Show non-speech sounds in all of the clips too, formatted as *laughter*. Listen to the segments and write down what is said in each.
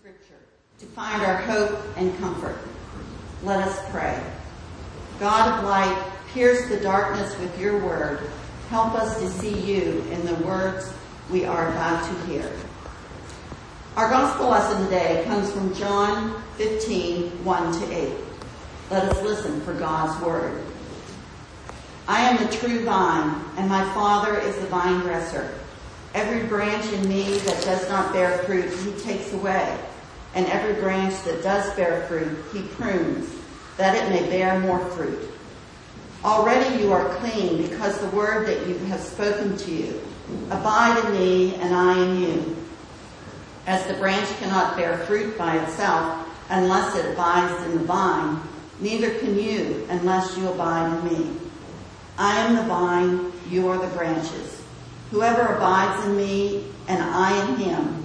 Scripture to find our hope and comfort. Let us pray. God of light, pierce the darkness with your word. Help us to see you in the words we are about to hear. Our gospel lesson today comes from John 15, 1 to 8. Let us listen for God's word. I am the true vine, and my Father is the vine dresser. Every branch in me that does not bear fruit, he takes away. And every branch that does bear fruit, he prunes, that it may bear more fruit. Already you are clean because the word that you have spoken to you. Abide in me and I in you. As the branch cannot bear fruit by itself unless it abides in the vine, neither can you unless you abide in me. I am the vine, you are the branches. Whoever abides in me and I in him,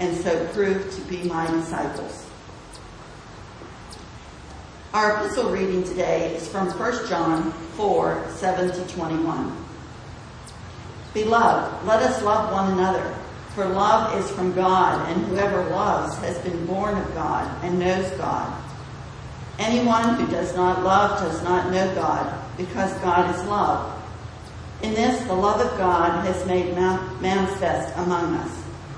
and so prove to be my disciples. Our epistle reading today is from 1 John 4, 7 to 21. Beloved, let us love one another, for love is from God, and whoever loves has been born of God and knows God. Anyone who does not love does not know God, because God is love. In this, the love of God has made manifest among us,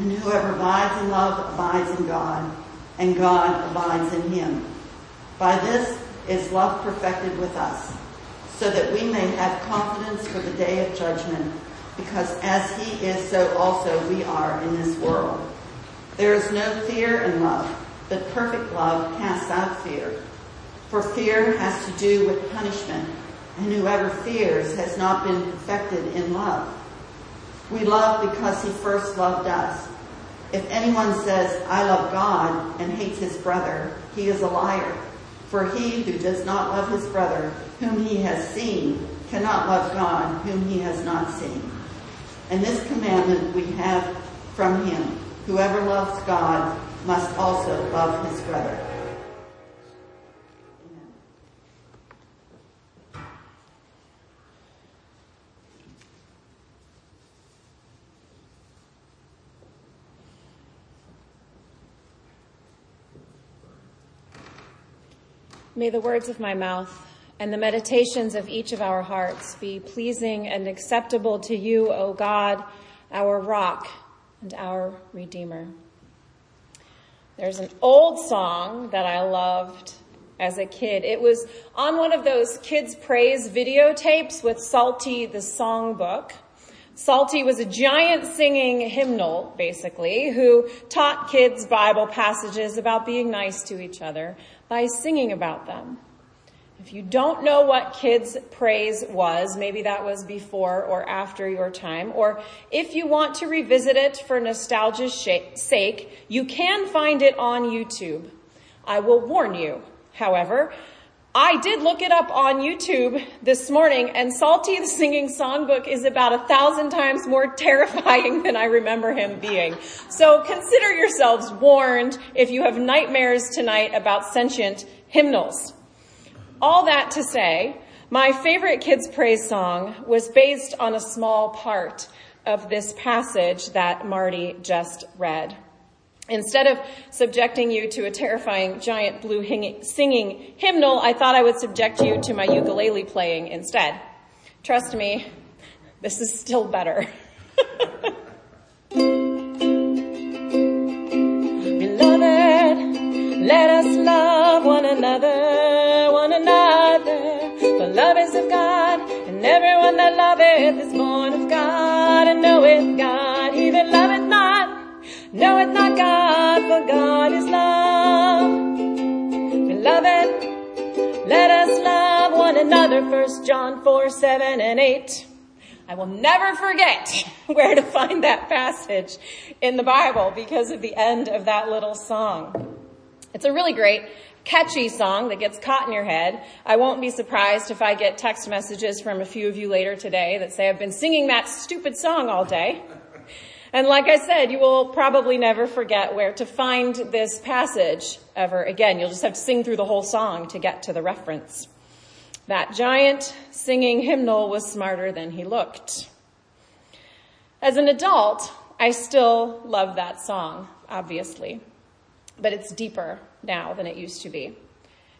and whoever abides in love abides in God, and God abides in him. By this is love perfected with us so that we may have confidence for the day of judgment, because as he is, so also we are in this world. There is no fear in love, but perfect love casts out fear. For fear has to do with punishment, and whoever fears has not been perfected in love. We love because he first loved us. If anyone says, I love God and hates his brother, he is a liar. For he who does not love his brother, whom he has seen, cannot love God, whom he has not seen. And this commandment we have from him. Whoever loves God must also love his brother. May the words of my mouth and the meditations of each of our hearts be pleasing and acceptable to you, O God, our rock and our redeemer. There's an old song that I loved as a kid. It was on one of those kids praise videotapes with Salty the songbook. Salty was a giant singing hymnal, basically, who taught kids Bible passages about being nice to each other by singing about them. If you don't know what kids praise was, maybe that was before or after your time, or if you want to revisit it for nostalgia's sake, you can find it on YouTube. I will warn you, however, I did look it up on YouTube this morning and Salty the Singing Songbook is about a thousand times more *laughs* terrifying than I remember him being. So consider yourselves warned if you have nightmares tonight about sentient hymnals. All that to say, my favorite kids' praise song was based on a small part of this passage that Marty just read. Instead of subjecting you to a terrifying giant blue singing hymnal, I thought I would subject you to my ukulele playing instead. Trust me, this is still better. *laughs* God, for God is love. Beloved, let us love one another. First John 4, 7 and 8. I will never forget *laughs* where to find that passage in the Bible because of the end of that little song. It's a really great, catchy song that gets caught in your head. I won't be surprised if I get text messages from a few of you later today that say I've been singing that stupid song all day. And like I said, you will probably never forget where to find this passage ever again. You'll just have to sing through the whole song to get to the reference. That giant singing hymnal was smarter than he looked. As an adult, I still love that song, obviously, but it's deeper now than it used to be.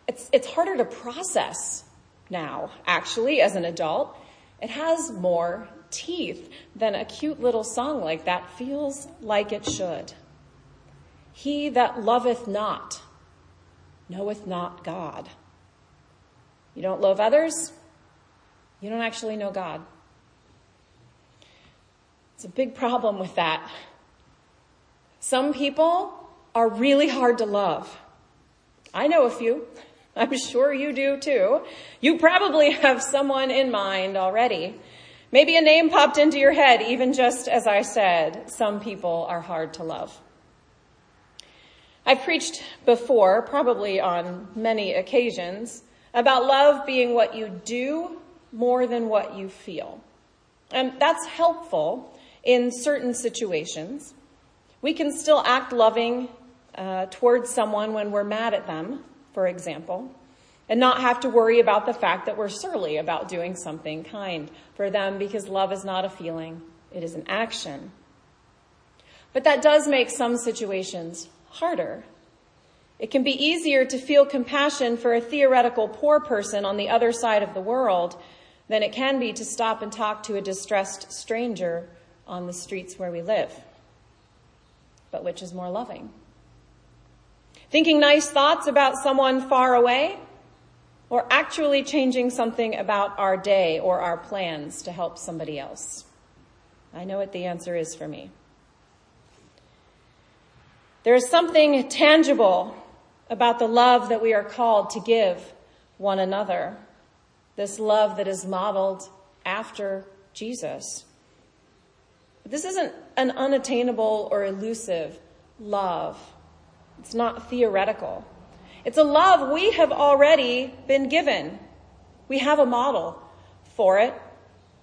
It's, it's harder to process now, actually, as an adult. It has more teeth than a cute little song like that feels like it should. He that loveth not knoweth not God. You don't love others, you don't actually know God. It's a big problem with that. Some people are really hard to love. I know a few. *laughs* I'm sure you do too. You probably have someone in mind already. Maybe a name popped into your head, even just as I said, some people are hard to love. I've preached before, probably on many occasions, about love being what you do more than what you feel. And that's helpful in certain situations. We can still act loving uh, towards someone when we're mad at them, for example, and not have to worry about the fact that we're surly about doing something kind for them because love is not a feeling, it is an action. But that does make some situations harder it can be easier to feel compassion for a theoretical poor person on the other side of the world than it can be to stop and talk to a distressed stranger on the streets where we live. But which is more loving? Thinking nice thoughts about someone far away or actually changing something about our day or our plans to help somebody else? I know what the answer is for me. There is something tangible about the love that we are called to give one another. This love that is modeled after Jesus. This isn't an unattainable or elusive love. It's not theoretical. It's a love we have already been given. We have a model for it.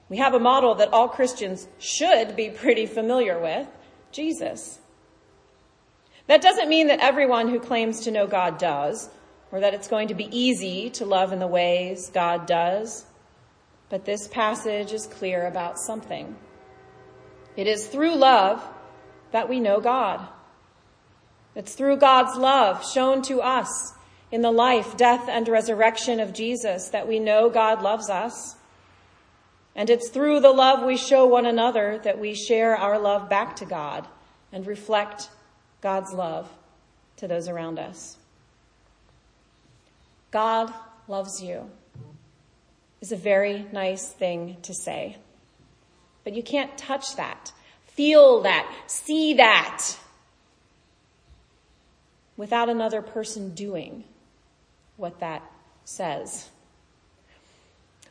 We have a model that all Christians should be pretty familiar with Jesus. That doesn't mean that everyone who claims to know God does, or that it's going to be easy to love in the ways God does. But this passage is clear about something. It is through love that we know God. It's through God's love shown to us in the life, death, and resurrection of Jesus that we know God loves us. And it's through the love we show one another that we share our love back to God and reflect God's love to those around us. God loves you is a very nice thing to say. But you can't touch that, feel that, see that without another person doing what that says.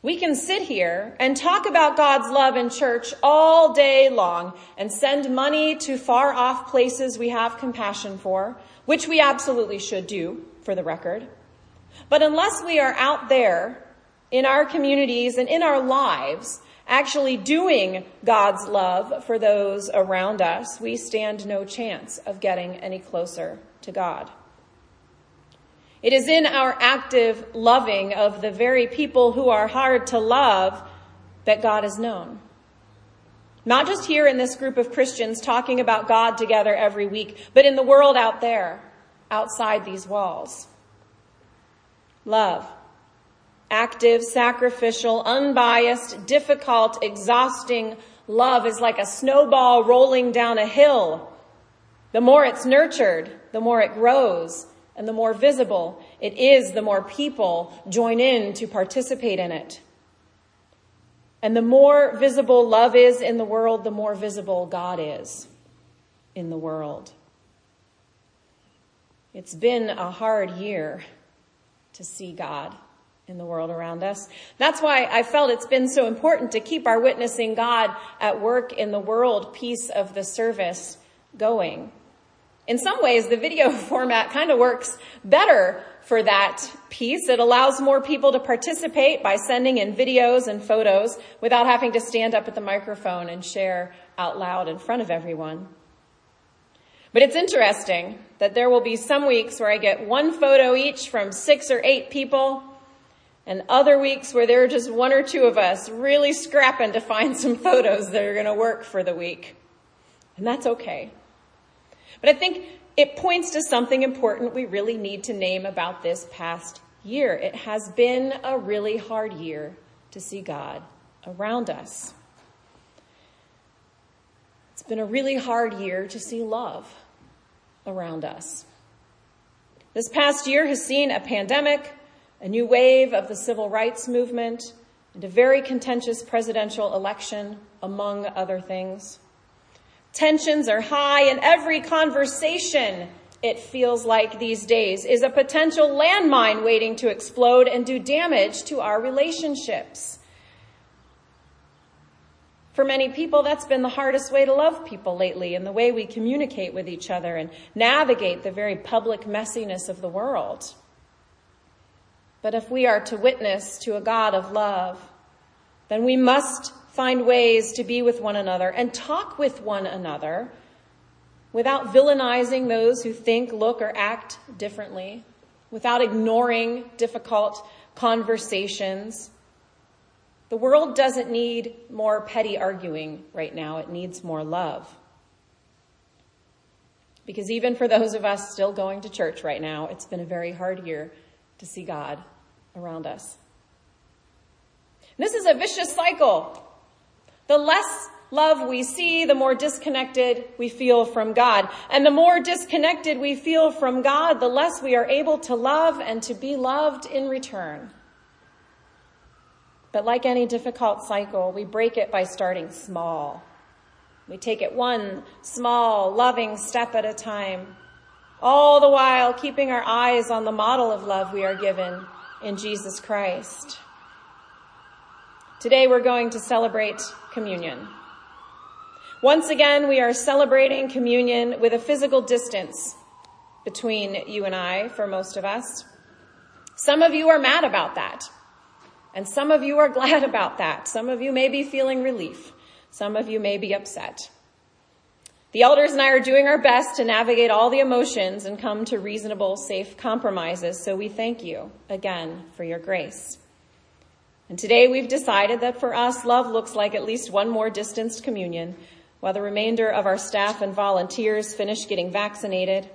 We can sit here and talk about God's love in church all day long and send money to far off places we have compassion for, which we absolutely should do, for the record. But unless we are out there in our communities and in our lives, actually doing God's love for those around us, we stand no chance of getting any closer to God. It is in our active loving of the very people who are hard to love that God is known. Not just here in this group of Christians talking about God together every week, but in the world out there, outside these walls. Love. Active, sacrificial, unbiased, difficult, exhausting love is like a snowball rolling down a hill. The more it's nurtured, the more it grows, and the more visible it is, the more people join in to participate in it. And the more visible love is in the world, the more visible God is in the world. It's been a hard year to see God in the world around us. That's why I felt it's been so important to keep our witnessing God at work in the world piece of the service going. In some ways, the video *laughs* format kind of works better for that piece. It allows more people to participate by sending in videos and photos without having to stand up at the microphone and share out loud in front of everyone. But it's interesting that there will be some weeks where I get one photo each from six or eight people and other weeks where there are just one or two of us really scrapping to find *laughs* some photos that are going to work for the week. And that's okay. But I think it points to something important we really need to name about this past year. It has been a really hard year to see God around us. It's been a really hard year to see love around us. This past year has seen a pandemic, a new wave of the civil rights movement, and a very contentious presidential election, among other things. Tensions are high and every conversation, it feels like these days, is a potential landmine waiting to explode and do damage to our relationships. For many people, that's been the hardest way to love people lately in the way we communicate with each other and navigate the very public messiness of the world. But if we are to witness to a God of love, then we must find ways to be with one another and talk with one another without villainizing those who think, look, or act differently, without ignoring difficult conversations. The world doesn't need more petty arguing right now. It needs more love. Because even for those of us still going to church right now, it's been a very hard year to see God around us. This is a vicious cycle. The less love we see, the more disconnected we feel from God. And the more disconnected we feel from God, the less we are able to love and to be loved in return. But like any difficult cycle, we break it by starting small. We take it one small, loving step at a time, all the while keeping our eyes on the model of love we are given in Jesus Christ. Today we're going to celebrate communion. Once again, we are celebrating communion with a physical distance between you and I for most of us. Some of you are mad about that. And some of you are *laughs* glad about that. Some of you may be feeling relief. Some of you may be upset. The elders and I are doing our best to navigate all the emotions and come to reasonable, safe compromises. So we thank you again for your grace. And today we've decided that for us, love looks like at least one more distanced communion while the remainder of our staff and volunteers finish getting vaccinated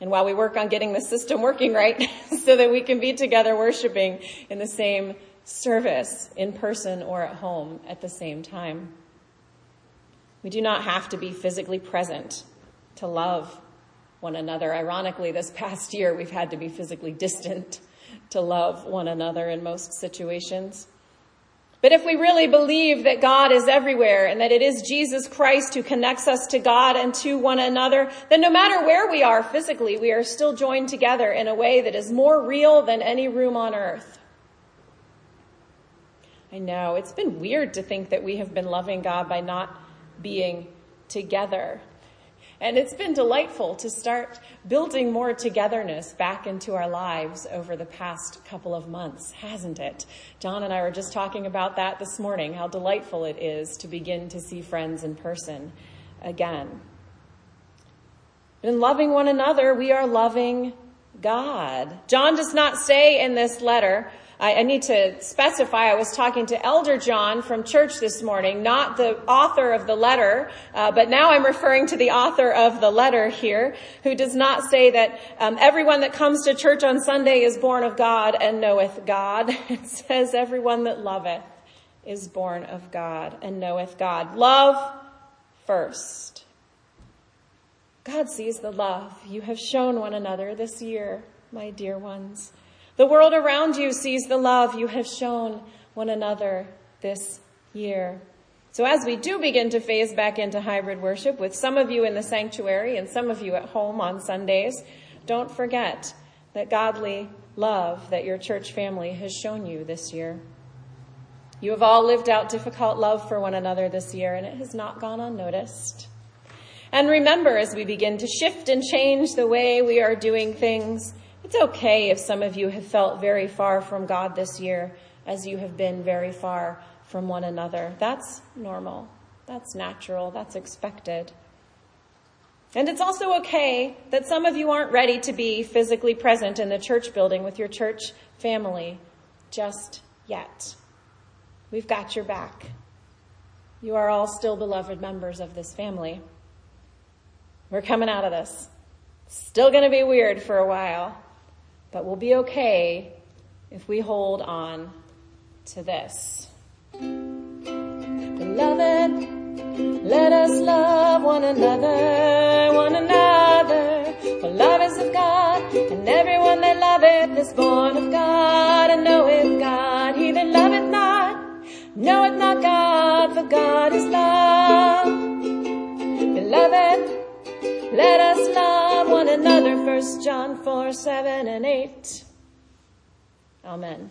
and while we work on getting the system working right *laughs* so that we can be together worshiping in the same service in person or at home at the same time. We do not have to be physically present to love one another. Ironically, this past year we've had to be physically distant *laughs* to love one another in most situations. But if we really believe that God is everywhere and that it is Jesus Christ who connects us to God and to one another, then no matter where we are physically, we are still joined together in a way that is more real than any room on earth. I know it's been weird to think that we have been loving God by not being together. And it's been delightful to start building more togetherness back into our lives over the past couple of months, hasn't it? John and I were just talking about that this morning, how delightful it is to begin to see friends in person again. In loving one another, we are loving God. John does not say in this letter, I, I, need to specify, I was talking to Elder John from church this morning, not the author of the letter, uh, but now I'm referring to the author of the letter here, who does not say that um, everyone that comes to church on Sunday is born of God and knoweth God. *laughs* It says everyone that loveth is born of God and knoweth God. Love first. God sees the love you have shown one another this year, my dear ones. The world around you sees the love you have shown one another this year. So as we do begin to phase back into hybrid worship with some of you in the sanctuary and some of you at home on Sundays, don't forget that godly love that your church family has shown you this year. You have all lived out difficult love for one another this year and it has not gone unnoticed. And remember, as we begin to shift and change the way we are doing things, it's okay if some of you have felt very far from God this year as you have been very far from one another. That's normal. That's natural. That's expected. And it's also okay that some of you aren't ready to be physically present in the church building with your church family just yet. We've got your back. You are all still beloved members of this family. We're coming out of this. Still going to be weird for a while, but we'll be okay if we hold on to this. Beloved, let us love one another, one another. For love is of God, and everyone that loveth is born of God and knoweth God. He that loveth not, knoweth not God, for God is love. Beloved, let us love one another. 1 John 4, 7 and 8. Amen.